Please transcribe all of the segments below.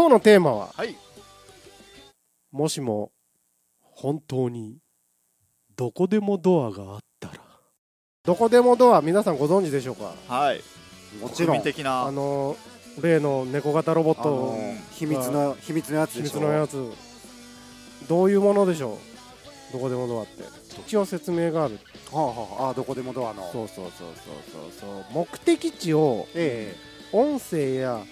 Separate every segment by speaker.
Speaker 1: 今日のテーマは
Speaker 2: はい。
Speaker 1: もしも本当にどこでもドアがあったら。どこでもドア皆さんご存知でしょうか？
Speaker 2: はい。
Speaker 3: もちろん。
Speaker 2: 国民的な。
Speaker 1: あの例の猫型ロボット
Speaker 3: 秘密の秘密のやつ
Speaker 1: 秘
Speaker 3: でしょ？
Speaker 1: 密のやつ。どういうものでしょう？どこでもドアって。一応説明がある。
Speaker 3: はあはあああどこでもドアの。
Speaker 1: そうそうそうそうそう。そう。目的地を
Speaker 3: え
Speaker 1: 音声や思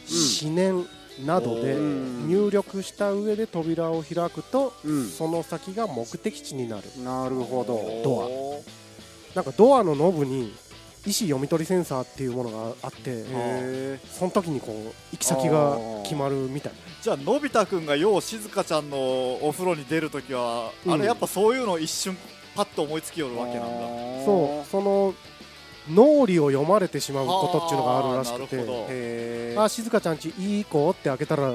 Speaker 1: 念などで
Speaker 3: うん。
Speaker 1: 入力した上で扉を開くと
Speaker 3: えうん。
Speaker 1: その先が目的地になる。
Speaker 3: なるほど。
Speaker 1: ドなんかドアのノブに意思読み取りセンサーっていうものがあって
Speaker 3: へえ
Speaker 1: その時にこう行き先が決まるみたい
Speaker 2: じゃあのび太くんがようしずかちゃんのお風呂に出るときは、
Speaker 1: うん。
Speaker 2: あれやっぱそういうのを一瞬パッと思いつきよるわけなんだ。
Speaker 1: そうその脳裏を読まれてしまうことっていうのがあるらしくて。
Speaker 2: あ
Speaker 1: 静香ちゃんちいい子って開けたら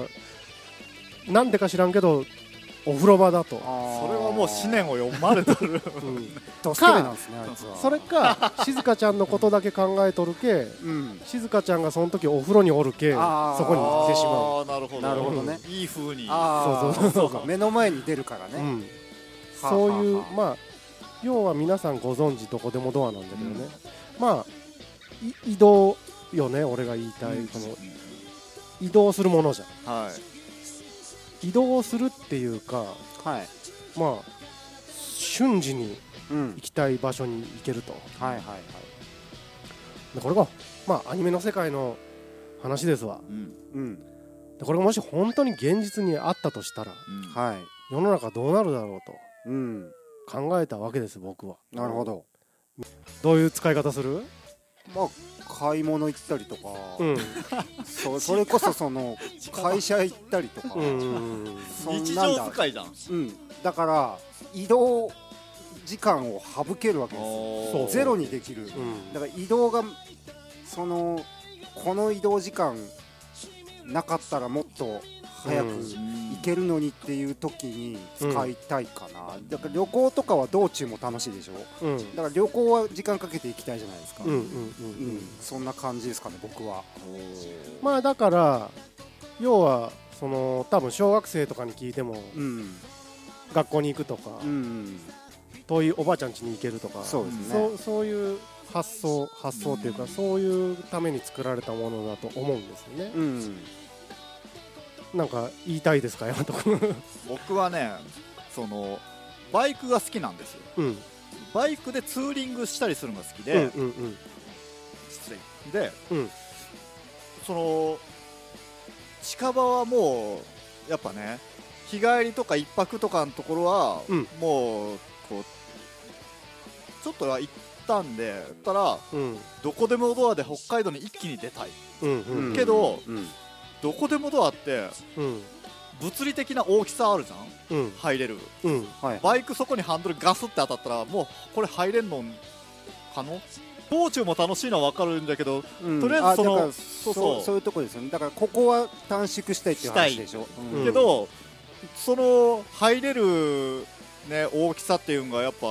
Speaker 1: なんでか知らんけどお風呂場だと、
Speaker 2: それはもう思念を読まれとる
Speaker 1: うん。
Speaker 3: ドスケベなんですねあいつは。
Speaker 1: それか静香ちゃんのことだけ考えとるけ
Speaker 3: うん。
Speaker 1: 静香ちゃんがその時お風呂におるけそこに行ってしまう。
Speaker 2: なるほど
Speaker 3: なるほどね。
Speaker 2: いい風に。
Speaker 3: ああ
Speaker 1: そうそうそう。
Speaker 3: か。目の前に出るからね。
Speaker 1: うん、
Speaker 3: はあ
Speaker 1: そういう
Speaker 3: はあはあ
Speaker 1: まあ要は皆さんご存知どこでもドアなんだけどね、まあい移動よね俺が言いたい、
Speaker 3: うん。
Speaker 1: この移動するものじゃん。
Speaker 2: はい。
Speaker 1: 移動するっていうか
Speaker 3: はい。
Speaker 1: まあ瞬時に
Speaker 3: うん。
Speaker 1: 行きたい場所に行けると。
Speaker 3: はいはいはい。
Speaker 1: でこれがまあアニメの世界の話ですわ。
Speaker 2: うん。
Speaker 3: うん。
Speaker 1: でこれがもし本当に現実にあったとしたら
Speaker 2: うん。
Speaker 3: はい。
Speaker 1: 世の中どうなるだろう
Speaker 3: うん。
Speaker 1: と考えたわけです僕は。
Speaker 3: なるほど
Speaker 1: どういう使い方する？
Speaker 3: まあ買い物行ったりとか。
Speaker 1: うん。
Speaker 3: そそれこそその会社行ったりとか。
Speaker 1: うん
Speaker 3: そん
Speaker 2: 日
Speaker 3: なんだ。
Speaker 2: 常使いじゃん。
Speaker 3: うん。だから移動時間を省けるわけですよ。
Speaker 1: そう。
Speaker 3: ゼロにできる。
Speaker 1: うん。
Speaker 3: だから移動がそのこの移動時間なかったらもっと早く
Speaker 1: うん。
Speaker 3: 行けるのにっていう時に使いたいかな、だから旅行とかは道中も楽しいでしょ。
Speaker 1: うん。
Speaker 3: だから旅行は時間かけて行きたいじゃないですか、
Speaker 1: うんうんうん
Speaker 3: うん。そんな感じですかね僕は。
Speaker 1: まあだから要はその多分小学生とかに聞いても
Speaker 3: うん。
Speaker 1: 学校に行くとか
Speaker 3: うん
Speaker 1: 遠いおばあちゃん家に行けるとか
Speaker 3: そうですね。
Speaker 1: そうそういう発想発想っていうかそういうために作られたものだと思うんですよね。
Speaker 3: うん
Speaker 1: なんか言いたいですか
Speaker 2: 僕はねそのバイクが好きなんですよ。
Speaker 1: うん。
Speaker 2: バイクでツーリングしたりするのが好きで、
Speaker 1: うんうんうん。
Speaker 2: 失礼。で、
Speaker 1: うん。
Speaker 2: その近場はもうやっぱね日帰りとか一泊とかのところは、
Speaker 1: うん。
Speaker 2: もうこうちょっとは行ったんでたら
Speaker 1: うん。
Speaker 2: どこでもドアで北海道に一気に出たい。
Speaker 1: うんうん。
Speaker 3: うん
Speaker 2: けど
Speaker 3: うん
Speaker 2: どこでもドアって
Speaker 1: うん。
Speaker 2: 物理的な大きさあるじゃん？
Speaker 1: うん。
Speaker 2: 入れる。
Speaker 1: うん。
Speaker 3: はい。
Speaker 2: バイクそこにハンドルガスって当たったらもうこれ入れんの可能道中も楽しいのは分かるんだけど
Speaker 3: うん。
Speaker 2: とりあえずそのそうそう。
Speaker 3: そうそういうとこですよね。だからここは短縮したいっていう話でしょ？
Speaker 1: うん。
Speaker 2: けど、その入れる、ね、大きさっていうのがやっぱ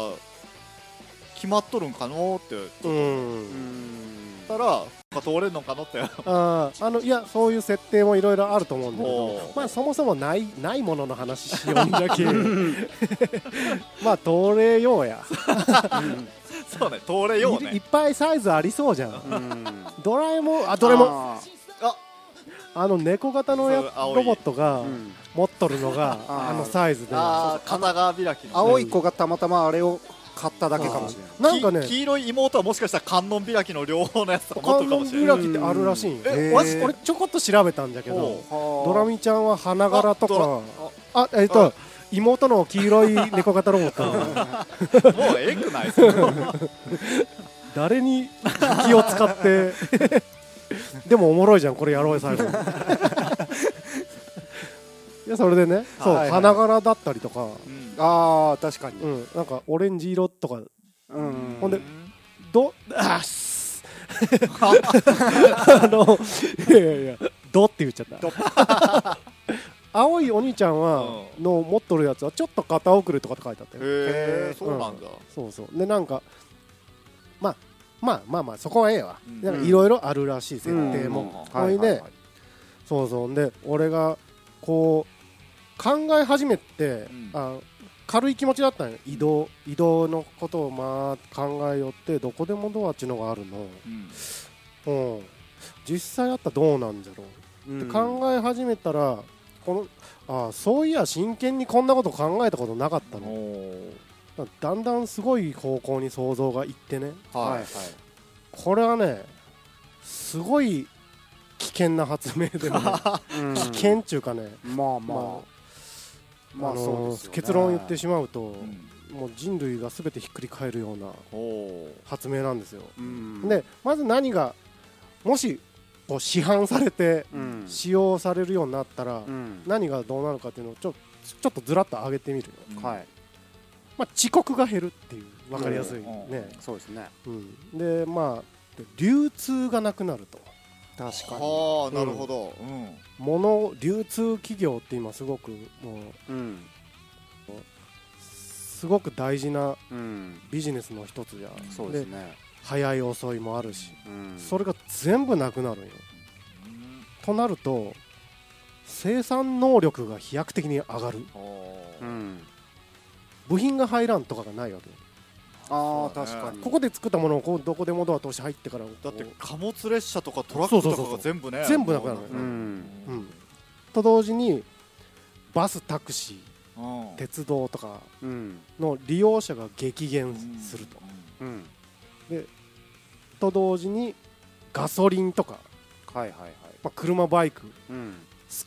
Speaker 2: 決まっとるんかの？って
Speaker 1: うん。
Speaker 3: うん。
Speaker 2: 言ったら通れんのかのって。
Speaker 1: あーあのいやそういう設定もいろいろあると思うんだけ
Speaker 2: お
Speaker 1: ど
Speaker 2: ー。
Speaker 1: まあそもそもないないものの話しようんだけ。まあ通れようや。
Speaker 2: そうね通れようね。
Speaker 1: いいっぱいサイズありそうじゃん。
Speaker 3: うん。
Speaker 1: ドラえもんあドラえもん。
Speaker 3: あ
Speaker 1: あの猫型のやロボットが
Speaker 3: ーうん。
Speaker 1: 持っとるのが
Speaker 3: あ
Speaker 1: のサイズで。
Speaker 2: ああ片側開きの。
Speaker 3: 青い子がたまたまあれを買っただけかもしれない。
Speaker 1: なんかね。
Speaker 2: き黄色い妹はもしかしたら観音開きの両方のやつとか持っと
Speaker 1: 観音
Speaker 2: るかもしれない。
Speaker 1: 開きってあるらしい
Speaker 2: え
Speaker 3: へー。
Speaker 1: わし俺ちょこっと調べたんだけど
Speaker 2: お
Speaker 1: ドラミちゃんは花柄とか。あえっと妹の黄色い猫型ロボット。
Speaker 2: もうええくないですか
Speaker 1: 誰に気を使って。でもおもろいじゃんこれやろうよ最後いやそれでねそう、
Speaker 3: はいはい。
Speaker 1: 花柄だったりとか、
Speaker 2: うん。
Speaker 3: ああ確かに。
Speaker 1: うん、なんかオレンジ色とか。
Speaker 3: うん。
Speaker 1: ほんでどあっす。あのいやいやいやどって言っちゃった。青いお兄ちゃんは、
Speaker 2: う
Speaker 1: の持っとるやつはちょっと肩遅れとかって書いてあったよ。
Speaker 2: へえそうなんだ。
Speaker 1: そうそう。でなんかまあまあまあまあそこはええわ、
Speaker 2: うん。
Speaker 1: なんかいろいろあるらしい設定も、
Speaker 2: うん。
Speaker 1: ほいで、そうそう。で俺がこう考え始めて、
Speaker 2: ん。
Speaker 1: あ軽い気持ちだったんよ。移動移動のことをまあ考えよってどこでもドアっちのがあるの、
Speaker 2: うん。
Speaker 1: うん、実際あったらどうなんじゃろう。って考え始めたらこのあそういや真剣にこんなこと考えたことなかった
Speaker 2: お
Speaker 1: の
Speaker 2: ー。
Speaker 1: だんだんすごい方向に想像がいってね。
Speaker 2: はい
Speaker 3: はいはい。
Speaker 1: これはねすごい危険な発明でもね。
Speaker 3: うん。
Speaker 1: 危険っちゅうかね、
Speaker 3: まあまあ。
Speaker 1: ま
Speaker 3: まあ
Speaker 1: あの
Speaker 3: そうですよね。
Speaker 1: 結論を言ってしまうと、
Speaker 2: うん。
Speaker 1: もう人類が全てひっくり返るような発明なんですよ、
Speaker 3: うん。
Speaker 1: でまず何がもしこう市販されて
Speaker 3: うん。
Speaker 1: 使用されるようになったら、
Speaker 3: うん。
Speaker 1: 何がどうなるかっていうのをちょちょっとずらっと上げてみるよ、
Speaker 2: うん
Speaker 3: はい。
Speaker 1: まあ、遅刻が減るっていう分かりやすい
Speaker 2: うん。
Speaker 1: ね、
Speaker 3: そうですね。
Speaker 1: うん、でまあで流通がなくなると
Speaker 3: 確かに。
Speaker 2: はあなるほど。うん。
Speaker 1: 物流通企業って今すごくもう
Speaker 3: うん。
Speaker 1: すごく大事な
Speaker 3: うん。
Speaker 1: ビジネスの一つじゃん。
Speaker 3: そうですね。
Speaker 1: 早い遅いもあるし、
Speaker 3: うん。
Speaker 1: それが全部なくなるんよ。となると生産能力が飛躍的に上がる。
Speaker 3: うん。
Speaker 1: 部品が入らんとかがないわけ
Speaker 3: ああ確かに。
Speaker 1: ここで作ったものをこうどこでもドア通して入ってから
Speaker 2: だって
Speaker 1: こ
Speaker 2: 貨物列車とかトラックとか
Speaker 1: そうそうそうそう。
Speaker 2: が全部ね。
Speaker 1: 全部なくなる
Speaker 2: も
Speaker 3: うん。
Speaker 1: ううん。と同時にバスタクシー
Speaker 2: うん。
Speaker 1: 鉄道とか
Speaker 3: うん。
Speaker 1: の利用者が激減すると、
Speaker 3: うん。
Speaker 1: と同時にガソリンとか、
Speaker 3: はいはいはい。
Speaker 1: まあ、車バイク。好
Speaker 3: うん。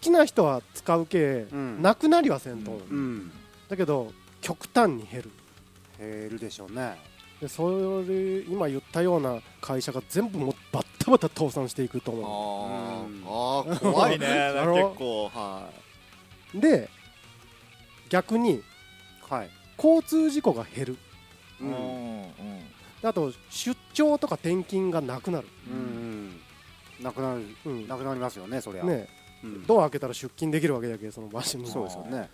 Speaker 1: きな人は使うけ、
Speaker 3: うん。
Speaker 1: なくなりはせんと、
Speaker 2: う。ん
Speaker 3: うん。
Speaker 1: だけど極端に減る。
Speaker 3: 減るでしょうね。
Speaker 1: でそれ今言ったような会社が全部もうバッタバタ倒産していくと
Speaker 2: あ
Speaker 1: 思
Speaker 3: うん。
Speaker 2: ーあー怖いね。結構。は
Speaker 1: うで逆に
Speaker 3: はい。
Speaker 1: 交通事故が減る。
Speaker 2: い
Speaker 3: うん。
Speaker 2: うん。
Speaker 1: であと出張とか転勤がなくなる、
Speaker 3: うんうん。なくなる
Speaker 1: うん。
Speaker 3: なくなりますよねそりゃ。
Speaker 1: ね、
Speaker 3: うん。
Speaker 1: ドア開けたら出勤できるわけだけどその場所に
Speaker 3: そうですよね。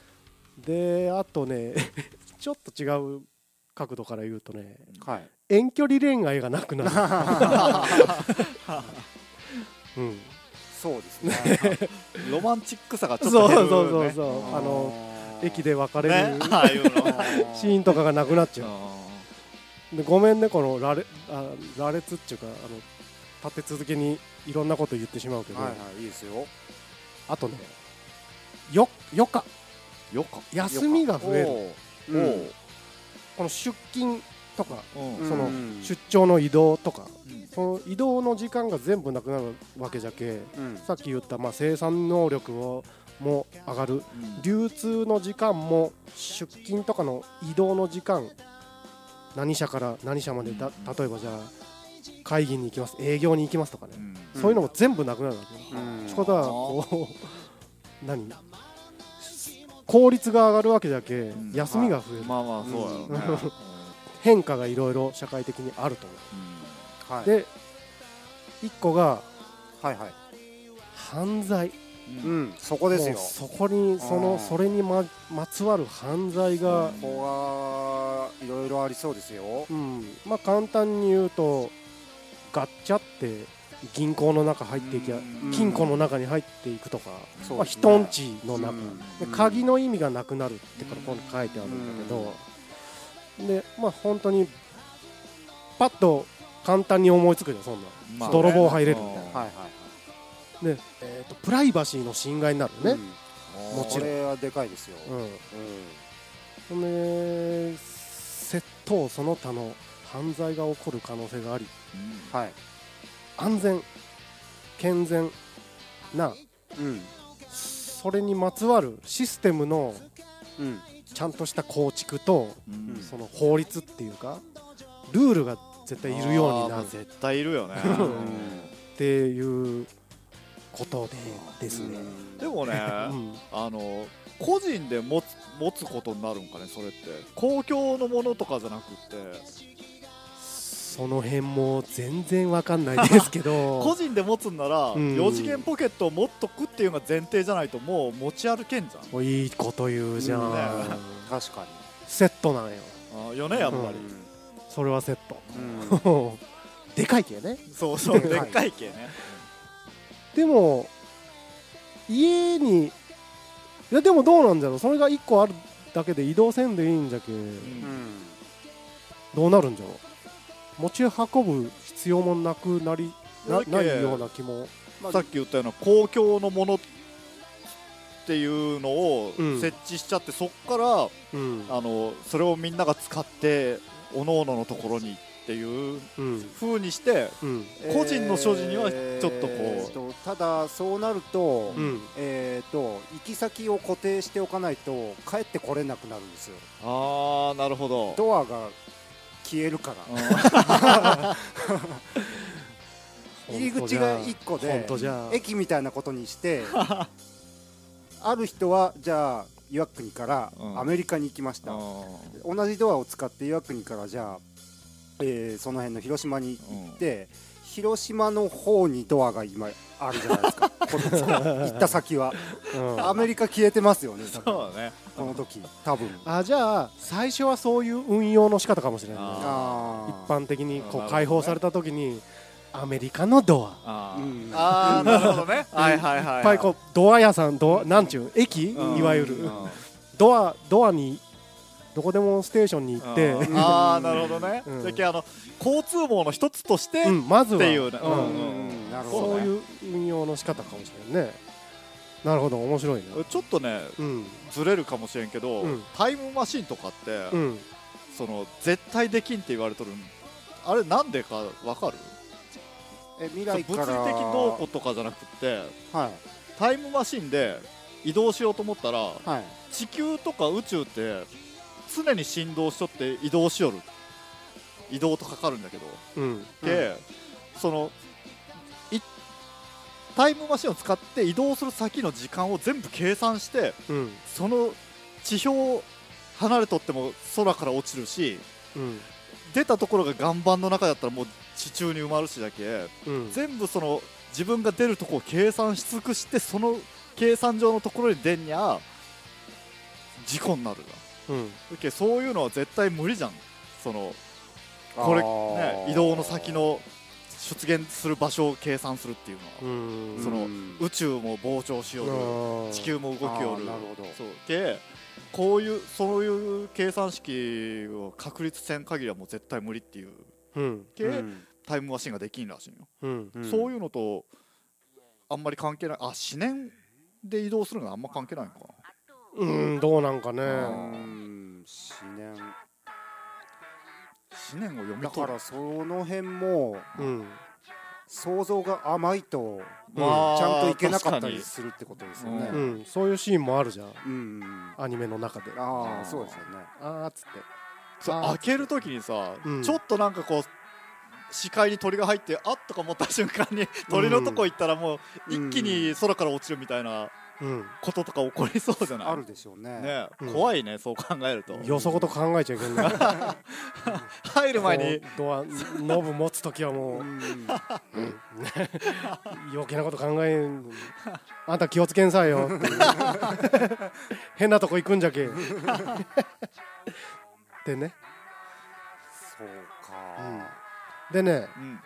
Speaker 1: であとね ちょっと違う角度から言うとね
Speaker 3: はい。
Speaker 1: 遠距離恋愛がなくなる、うん、
Speaker 3: そうですね。
Speaker 2: ロマンチックさがちょ
Speaker 1: そう
Speaker 2: っと減る
Speaker 1: そうそう
Speaker 2: ね
Speaker 1: そうあの
Speaker 3: ー
Speaker 1: 駅で別れ
Speaker 2: ね。
Speaker 1: る
Speaker 2: ああいうの。
Speaker 1: シーンとかがなくなっちゃう。
Speaker 2: あ
Speaker 1: でごめんねこの羅列あ羅列っていうかあの立て続けにいろんなこと言ってしまうけど、
Speaker 3: はいはいいいですよ。
Speaker 1: あとねよ余暇。
Speaker 2: ーよか
Speaker 1: 休みが増える。
Speaker 2: おー。お
Speaker 1: この出勤とかその
Speaker 3: うん。
Speaker 1: 出張の移動とか
Speaker 2: うん。
Speaker 1: その移動の時間が全部なくなるわけじゃけ
Speaker 3: うん。
Speaker 1: さっき言ったまあ生産能力をも上がる。
Speaker 2: うん。
Speaker 1: 流通の時間も出勤とかの移動の時間何社から何社までだ例えばじゃあ会議に行きます営業に行きますとかね、
Speaker 2: うん。
Speaker 1: そういうのも全部なくなるわけよ。
Speaker 3: うん。
Speaker 1: ってことはこう何？効率が上がるわけだけ、
Speaker 2: ん。
Speaker 1: 休みが増える、
Speaker 2: まあまあそうやろうね。
Speaker 1: 変化がいろいろ社会的にあると思う。
Speaker 3: はい。
Speaker 1: で一個が
Speaker 3: はいはい。
Speaker 1: 犯罪。
Speaker 2: うん。うん。
Speaker 3: うんそこですよ。
Speaker 1: そこにそのそれにままつわる犯罪が、
Speaker 3: ここはいろいろありそうですよ。
Speaker 1: うん。まあ簡単に言うとガッチャって銀行の中入っていきゃ
Speaker 2: うん。
Speaker 1: 金庫の中に入っていくとか、まあ、人んちの中、
Speaker 3: うん。
Speaker 1: で鍵の意味がなくなるってこれここに書いてあるんだけど、でまあ本当にパッと簡単に思いつくじゃんそんな。
Speaker 2: まあね
Speaker 1: 泥棒入れるみたいな。
Speaker 3: はいはいはい。
Speaker 1: で、えー、とプライバシーの侵害になるね、
Speaker 3: うん。
Speaker 1: もちろん。
Speaker 3: これはでかいですよ。
Speaker 1: うん。
Speaker 3: うん
Speaker 1: で窃盗その他の犯罪が起こる可能性があり。
Speaker 2: うん。
Speaker 3: はい
Speaker 1: 安全健全な
Speaker 3: うん。
Speaker 1: それにまつわるシステムの
Speaker 3: うん。
Speaker 1: ちゃんとした構築と
Speaker 2: うん。
Speaker 3: うん
Speaker 1: その法律っていうかルールが絶対いるようになる。
Speaker 2: 絶対いるよね。
Speaker 1: うん。っていうことでですね、
Speaker 2: でもね
Speaker 1: うん。
Speaker 2: あの個人で持つ持つことになるんかねそれって。公共のものとかじゃなくって
Speaker 1: その辺も全然わかんないですけど。
Speaker 2: 個人で持つんなら
Speaker 1: うん。
Speaker 2: 4次元ポケットを持っとくっていうのが前提じゃないともう持ち歩けんじゃん。
Speaker 1: いいこと言うじゃん、
Speaker 2: うん。ね。
Speaker 3: 確か
Speaker 1: セットなんよ。
Speaker 2: あよねやっぱり、
Speaker 3: に
Speaker 1: それはセッ
Speaker 3: うん。
Speaker 1: ト でかいけね。
Speaker 2: そうそう
Speaker 3: でかい
Speaker 2: でっかい系ね。
Speaker 1: でも家にいやでもどうなんだろう。それが1個あるだけで移動せんでいいんじゃけ。
Speaker 3: うん。
Speaker 1: どうなるんじゃろう持ち運ぶ必要もなくなりなないような気も。
Speaker 2: さっき言ったような公共のものっていうのを
Speaker 1: うん
Speaker 2: 設置しちゃって、そっから
Speaker 1: うん。
Speaker 2: あのそれをみんなが使って各々のところにっていう
Speaker 1: うん。
Speaker 2: 風にして
Speaker 1: うん。
Speaker 2: 個人の所持にはちょっとこう
Speaker 3: えーとただそうなると、
Speaker 1: うん。
Speaker 3: えー、と行き先を固定しておかないと帰ってこれなくなるんですよ。
Speaker 2: ああなるほど。
Speaker 3: ドアが消えるから。入り口が1個
Speaker 1: 本
Speaker 3: で駅みたいなことにして ある人はじゃあ岩国から
Speaker 2: うん。
Speaker 3: アメリカに行きました、同じドアを使って岩国からじゃあ、えーその辺の広島に行って、広島の方にドアが今あるじゃないですか。この行った先は。
Speaker 1: うん。
Speaker 3: アメリカ消えてますよね
Speaker 2: そうだね。
Speaker 3: この時多分。
Speaker 1: あじゃあ最初はそういう運用の仕方かもしれないね。一般的にこう解放された時にアメリカのドア。
Speaker 3: うん。
Speaker 2: あーなるほどね。はいはいはい。
Speaker 1: いっぱいこうドア屋さんドアなんちゅう駅？
Speaker 2: うん。
Speaker 1: いわゆる。
Speaker 2: うん。
Speaker 1: ドアドアにどこでもステーションに行って。
Speaker 2: あ あなるほどね、
Speaker 1: うん。
Speaker 2: だけどあの交通網の一つとして、
Speaker 1: うんまずは。
Speaker 2: っていうね。
Speaker 1: うん。
Speaker 2: うん
Speaker 3: うんなるほど
Speaker 1: そういう運用の仕方かもしれんね。なるほど面白いね。
Speaker 2: ちょっとね
Speaker 1: うん。
Speaker 2: ずれるかもしれんけど、
Speaker 1: うん。
Speaker 2: タイムマシンとかって、
Speaker 1: うん。
Speaker 2: その絶対できんって言われとるあれなんでかわかる？
Speaker 3: え未
Speaker 2: 物理的どうこうとかじゃなくって
Speaker 3: はい。
Speaker 2: タイムマシンで移動しようと思ったら
Speaker 3: はい。
Speaker 2: 地球とか宇宙って常に振動しとって移動しよる。移動とかかるんだけど、
Speaker 1: うん。
Speaker 2: でそのいタイムマシンを使って移動する先の時間を全部計算して
Speaker 1: うん。
Speaker 2: その地表離れとっても空から落ちるし
Speaker 1: うん。
Speaker 2: 出たところが岩盤の中だったらもう地中に埋まるしだけ
Speaker 1: うん。
Speaker 2: 全部その自分が出るところを計算し尽くしてその計算上のところに出んにゃ事故になる。な
Speaker 1: うん
Speaker 2: だけどそういうのは絶対無理じゃん。そのこれ、ね、移動の先の出現する場所を計算するっていうのは、
Speaker 1: うん。
Speaker 2: その
Speaker 3: うん。
Speaker 2: 宇宙も膨張しよる
Speaker 1: うん
Speaker 2: 地球も動きよる。そうけこういうそういう計算式を確立せん限りはもう絶対無理っていう。
Speaker 1: うん。
Speaker 2: け、
Speaker 3: うん。
Speaker 2: タイムマシンができんらしいよ、
Speaker 1: うん。
Speaker 3: うん。
Speaker 2: そういうのとあんまり関係ない。あ思念で移動するのはあんま関係ないのかな
Speaker 1: うんどうなんかね。
Speaker 3: う
Speaker 2: あ
Speaker 3: ん思念
Speaker 2: 思念を読み
Speaker 3: だ
Speaker 2: 取る。
Speaker 3: からその辺も
Speaker 1: うん。
Speaker 3: 想像が甘いとち
Speaker 2: まあ
Speaker 3: ゃんといけなかったりするってことですよ
Speaker 2: う
Speaker 3: ね
Speaker 1: うん。そういうシーンもあるじゃん。
Speaker 3: うん。
Speaker 1: アニメの中で。
Speaker 3: ああそうですよね。
Speaker 1: あーっつって。
Speaker 2: そう開けるときにさ、
Speaker 1: うん。
Speaker 2: ちょっとなんかこう視界に鳥が入ってあっとか思った瞬間に鳥のとこ行ったらもう一気に空から落ちるみたいな
Speaker 1: うん
Speaker 2: こととか起こりそうじゃない？
Speaker 3: あるでしょうね。
Speaker 2: ね、
Speaker 1: うん。
Speaker 2: 怖いねそう考えると。
Speaker 1: よそごと考えちゃいけな。い
Speaker 2: 入る前に。
Speaker 1: ドアノブ持つ時はもう。
Speaker 3: うん。
Speaker 1: 余計なこと考えんあんた気をつけんさいよ。変なとこ行くんじゃけでね。
Speaker 3: そうか。
Speaker 1: でね。
Speaker 2: うん。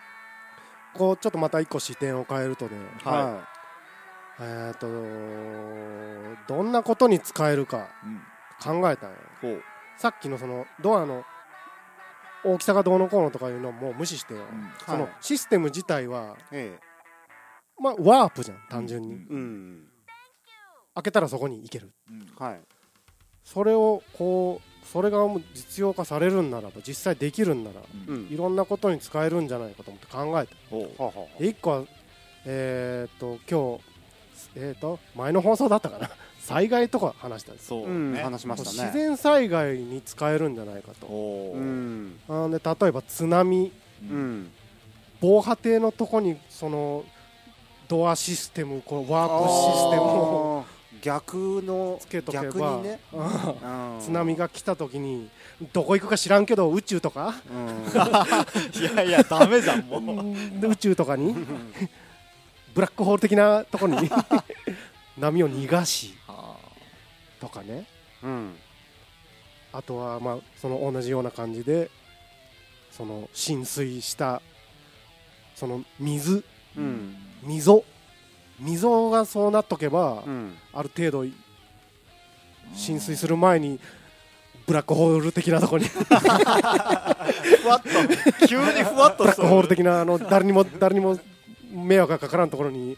Speaker 1: こうちょっとまた一個視点を変えるとね。
Speaker 2: はい。
Speaker 3: は
Speaker 1: えっ、とどんなことに使えるか
Speaker 2: うん。
Speaker 1: 考えたんよ
Speaker 2: ほう。
Speaker 1: さっきのそのドアの大きさがどうのこうのとかいうのはもう無視してよ、
Speaker 2: うん。
Speaker 1: その
Speaker 3: はい。
Speaker 1: システム自体は、
Speaker 3: え
Speaker 1: まあ、ワープじゃん単純に、
Speaker 2: うん。
Speaker 3: えうん。
Speaker 1: 開けたらそこに行ける。
Speaker 2: うん。
Speaker 3: はい。
Speaker 1: それをこうそれがもう実用化されるんならば実際できるんならいろんなことに使えるんじゃないかと思って考えた。
Speaker 2: ほう。
Speaker 3: はあは
Speaker 1: で1個はえーっと今日えーっと前の放送だったかな。災害とか話したんです
Speaker 2: そう
Speaker 3: うん
Speaker 2: ね
Speaker 3: 話しましたね。
Speaker 1: 自然災害に使えるんじゃないかと。
Speaker 2: ほう
Speaker 3: うん。
Speaker 1: あーで例えば津波。
Speaker 3: うん。
Speaker 1: 防波堤のとこにそのドアシステムこうワープシステムを
Speaker 3: 逆の
Speaker 1: つけとけば。
Speaker 3: 逆にね。
Speaker 1: 津波が来た時にどこ行くか知らんけど宇宙とか？
Speaker 3: うん。
Speaker 2: いやいやダメじゃんもう。
Speaker 1: で宇宙とかに？ブラックホール的なとこに 波を逃がし
Speaker 2: あ。
Speaker 1: とかね。
Speaker 3: うん。
Speaker 1: あとはまあその同じような感じでその浸水したその水
Speaker 2: ー
Speaker 3: うん。
Speaker 1: 溝。溝がそうなっとけば、
Speaker 3: うん。
Speaker 1: ある程度浸水する前にブラックホール的なとこに。
Speaker 2: ふわっと。急にふわっと
Speaker 1: ブラックホール的なあの誰にも誰にも迷惑がかからんところに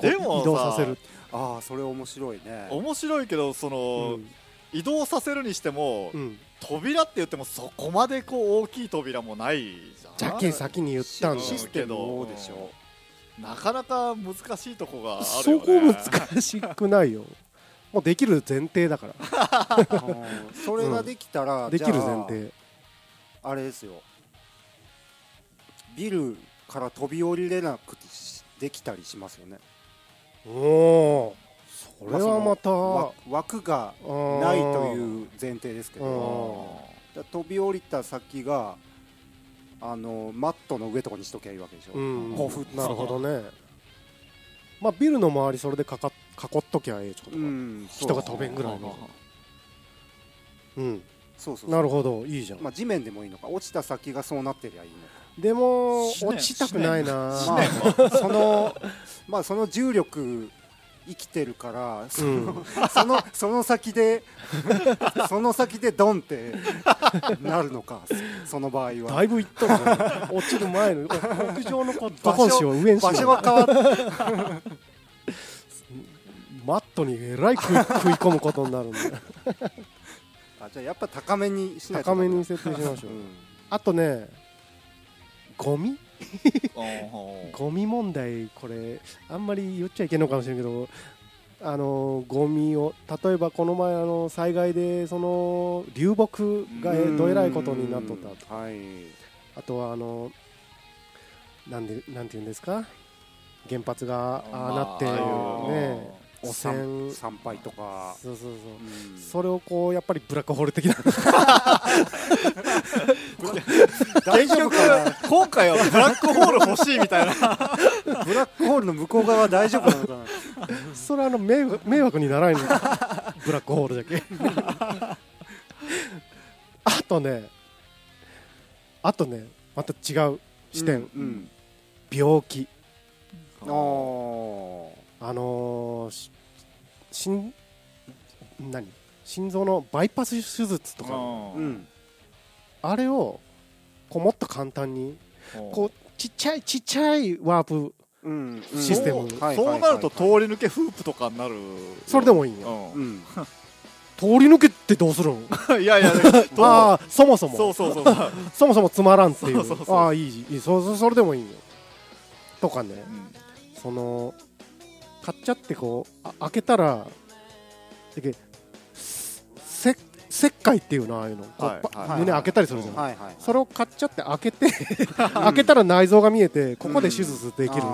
Speaker 2: でもさ
Speaker 1: 移動させる、
Speaker 3: ああそれ面白いね。
Speaker 2: 面白いけどその、
Speaker 1: うん。
Speaker 2: 移動させるにしても、
Speaker 1: うん、
Speaker 2: 扉って言ってもそこまでこう大きい扉もないじゃん。
Speaker 1: じゃけん先に言ったんだ
Speaker 3: システムをでしょ。
Speaker 2: なかなか難しいとこがあるね。
Speaker 1: こ難しくないよ。もうできる前提だから。
Speaker 3: うんそれができたら、
Speaker 1: できる前提。
Speaker 3: あれですよ。ビルから飛び降りれなくできたりしますよね。
Speaker 1: おおそれはまた、
Speaker 3: わ枠がないという前提ですけ
Speaker 1: うん。
Speaker 3: どだ飛び降りた先があのマットの上とかにしときゃいいわけでしょ、
Speaker 1: うん。
Speaker 3: こう
Speaker 1: なるほどね。まあビルの周りそれでかか囲っときゃええちょっとか、
Speaker 3: うん
Speaker 1: 人が飛べんぐらいの。うん。
Speaker 3: そうそうそう。
Speaker 1: なるほど。いいじゃん、
Speaker 3: まあ、地面でもいいのか。落ちた先がそうなってりゃいいのか
Speaker 1: でも落ちたくないな。
Speaker 3: まあ、そのまあその重力生きてるからその,、そのその先で その先でドンってなるのかそその場合は。
Speaker 1: だいぶいっとるじゃん落ちる前の屋上のこうドコンしよう上にしよう。
Speaker 3: 場所が変わって
Speaker 1: マットにえらい食い 食い込むことになるんだよ。
Speaker 3: あじゃあやっぱ高めにしないと
Speaker 1: 高めに設定しましょう、
Speaker 3: うん。
Speaker 1: あとねゴミ？
Speaker 2: うん
Speaker 1: ゴミ問題これあんまり言っちゃいけんのかもしれんけどあのゴミを例えばこの前あの災害でその流木がえどえらいことになっとったと。
Speaker 3: はい。
Speaker 1: あとはあのなんでなんていうんですか？原発がああなって
Speaker 2: まあ
Speaker 1: ね汚染
Speaker 3: 参拝とか、
Speaker 1: そうそうそう。
Speaker 3: うん。
Speaker 1: それをこうやっぱりブラックホール的な。
Speaker 3: 大丈夫かな？
Speaker 2: 今回はブラックホール欲しいみたいな。
Speaker 3: ブラックホールの向こう側大丈夫なのかな？
Speaker 1: それはあの迷惑迷惑にならないのブラックホールだけ。あとねあとねまた違う視点、
Speaker 3: うん
Speaker 1: 病気。
Speaker 3: うん、あー
Speaker 1: あのーし心何？心臓のバイパス手術とか、
Speaker 3: うん。
Speaker 1: あれをこうもっと簡単にこうちっちゃいちっちゃいワープシステム。
Speaker 2: そう。なると通り
Speaker 3: はい
Speaker 2: 抜けフープとかになる
Speaker 1: それでもいいんよ、
Speaker 2: う
Speaker 3: うん。
Speaker 1: 通り抜けってどうするん？
Speaker 2: ん いやいや
Speaker 1: ああそもそも。
Speaker 2: そうそうそう。
Speaker 1: そもそもつまらんっていう。
Speaker 2: そうそうそう。
Speaker 1: ああいいいい。そそそれでもいいよ。とかね。
Speaker 2: うん。
Speaker 1: その買っちゃってこうあ開けたらでけせ切開っていうのああいうの、胸開けたりするじゃん、
Speaker 3: はいはい
Speaker 1: それを買っちゃって開けて 開けたら内臓が見えてここで手術できるみたいな、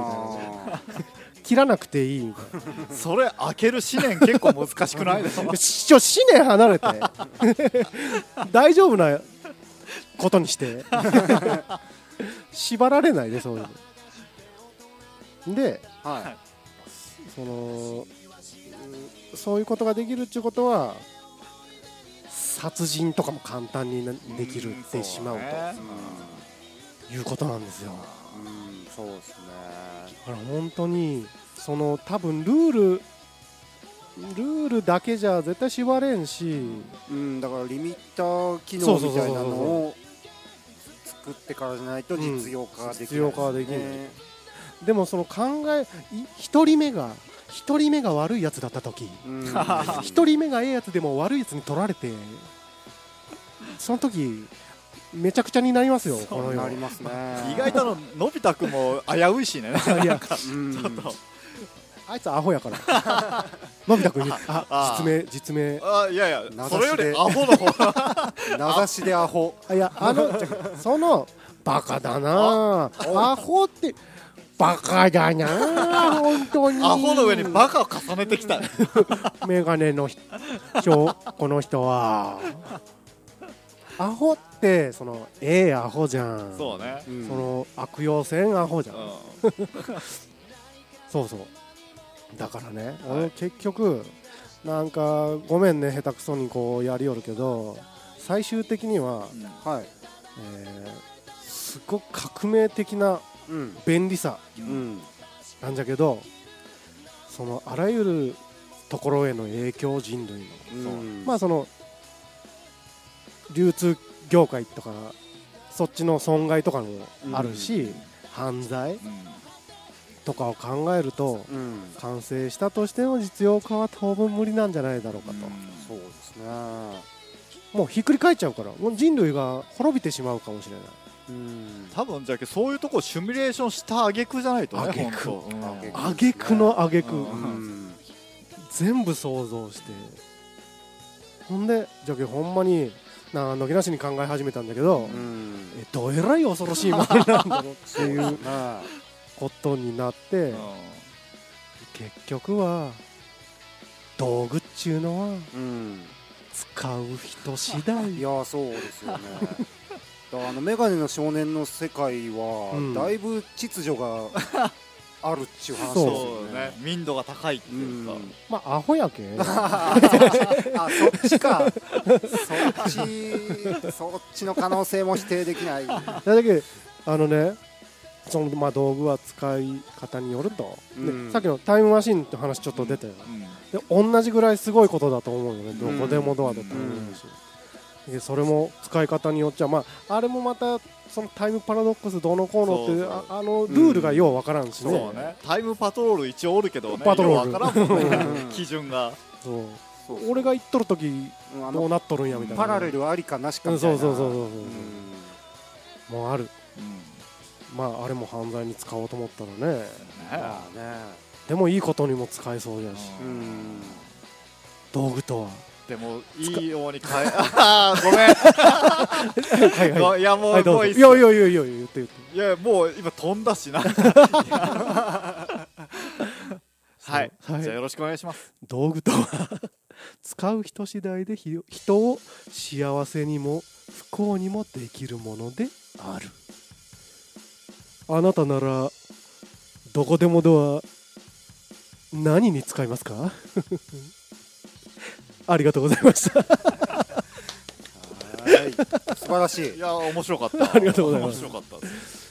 Speaker 3: あ
Speaker 1: 切らなくていい。みたいな
Speaker 2: それ開ける思念結構難しくない？ですか
Speaker 1: ちょ思念離れて。大丈夫なことにして。縛られないでそういうの。で
Speaker 3: ーはい
Speaker 1: そのうんそういうことができるっていうことは殺人とかも簡単になできるってしまう
Speaker 2: うんそうね。
Speaker 1: ということなんですよ。
Speaker 3: うんそうですね。
Speaker 1: だから本当にその多分ルールルールだけじゃ絶対縛れんし
Speaker 3: うんだからリミッター機能みたいなのを作ってからじゃないと実用化できない、
Speaker 1: 実用化はできないでもその考えい一人目が一人目が悪いやつだった時。
Speaker 3: うん
Speaker 1: 一人目がええやつでも悪いやつに取られてその時めちゃくちゃになりますよこの世。
Speaker 3: なりますね。
Speaker 2: 意外とあののび太くんも危ういしね。
Speaker 1: いや
Speaker 3: うん。
Speaker 2: ちょっと。
Speaker 1: あいつアホやから。のび太くんに あ
Speaker 2: あ
Speaker 1: 実名実名。
Speaker 2: あいやいや
Speaker 3: 名指しで。
Speaker 2: それよりアホの方。が
Speaker 3: 名指しでアホ。
Speaker 1: あいやあのそのバカだな。アホってバカだな本当に。
Speaker 2: アホの上にバカを重ねてきたね。
Speaker 1: メガネの人この人は。アホってそのええアホじゃん。
Speaker 2: そうね。
Speaker 3: うん。
Speaker 1: その悪用せんアホじゃん、
Speaker 2: う
Speaker 1: そうそう。だからね、
Speaker 2: はい
Speaker 1: 俺結局なんかごめんね下手くそにこうやりよるけど最終的には、
Speaker 2: ん。
Speaker 3: はい。
Speaker 1: えーすごく革命的な
Speaker 3: うん
Speaker 1: 便利さ。
Speaker 3: うん。
Speaker 1: なんじゃけどそのあらゆるところへの影響人類の
Speaker 3: うん。
Speaker 1: まあその流通業界とかそっちの損害とかもあるし、犯罪
Speaker 2: うん。
Speaker 1: とかを考えると
Speaker 3: うん。
Speaker 1: 完成したとしての実用化は当分無理なんじゃないだろうかと、
Speaker 3: そうですね。
Speaker 1: もうひっくり返っちゃうからもう人類が滅びてしまうかもしれない。
Speaker 3: うん
Speaker 2: 多分じゃあそういうとこシミュレーションした挙句じゃないとね
Speaker 1: 挙句
Speaker 3: 挙句
Speaker 1: の挙句、全部想像して。ほんでじゃけほんまになの気なしに考え始めたんだけど、
Speaker 3: うん。
Speaker 1: えどえらい恐ろしい周りなんだろうっていう
Speaker 3: ま
Speaker 1: ことになって、結局は道具っちゅうのは使う人次第。
Speaker 3: いやそうですよねあのメガネの少年の世界は、
Speaker 1: うん。
Speaker 3: だいぶ秩序が あるっちゅう話です
Speaker 1: そう
Speaker 3: よ
Speaker 2: そうね。民度が高いって
Speaker 3: う
Speaker 2: いうか。
Speaker 3: ん。
Speaker 1: まあアホやけ。
Speaker 3: あそっちか。そっちそっちの可能性も否定できない。
Speaker 1: だけあのねそのまあ道具は使い方によると、
Speaker 3: うん。
Speaker 1: でさっきのタイムマシンって話ちょっと出たよ、
Speaker 2: うん。
Speaker 1: で同じぐらいすごいことだと思うよね。どこでもドアとタイムマシン、でそれも使い方によっちゃまああれもまたそのタイムパラドックスどうのこうのっていう
Speaker 2: そうそう。
Speaker 1: ああのルールがようわからんしね,、
Speaker 2: そうね。タイムパトロール一応おるけどね
Speaker 1: パトロール。
Speaker 2: ようわからんもんね。
Speaker 3: うん。
Speaker 2: 基準が。
Speaker 1: そう。
Speaker 3: そう。
Speaker 1: 俺が言っとる時どうなっとるんやみたいな。
Speaker 3: パラレルありかなしか
Speaker 1: うん
Speaker 3: みたいな。
Speaker 1: そうそうそうそう
Speaker 3: う。ん。
Speaker 1: もうある。
Speaker 2: うん。
Speaker 1: まああれも犯罪に使おうと思ったらね。
Speaker 2: ね。
Speaker 3: まあね。
Speaker 1: でもいいことにも使えそうやし。
Speaker 3: うん。
Speaker 1: 道具とは
Speaker 2: でもいいように変えあーごめん。
Speaker 1: はいは
Speaker 2: い。やも
Speaker 1: いうはい
Speaker 2: うい
Speaker 1: いやいやいやいや言って言って。
Speaker 2: いやもう今飛んだしな。はい、
Speaker 1: はい。
Speaker 2: じゃあよろしくお願いします。
Speaker 1: 道具とは使う人次第でひ人を幸せにも不幸にもできるものである。あなたならどこでもドア何に使いますか？ありがとうございました。
Speaker 3: はい。素晴らしい。
Speaker 2: いや面白かった。
Speaker 1: ありがとうございます。
Speaker 2: 面白かったです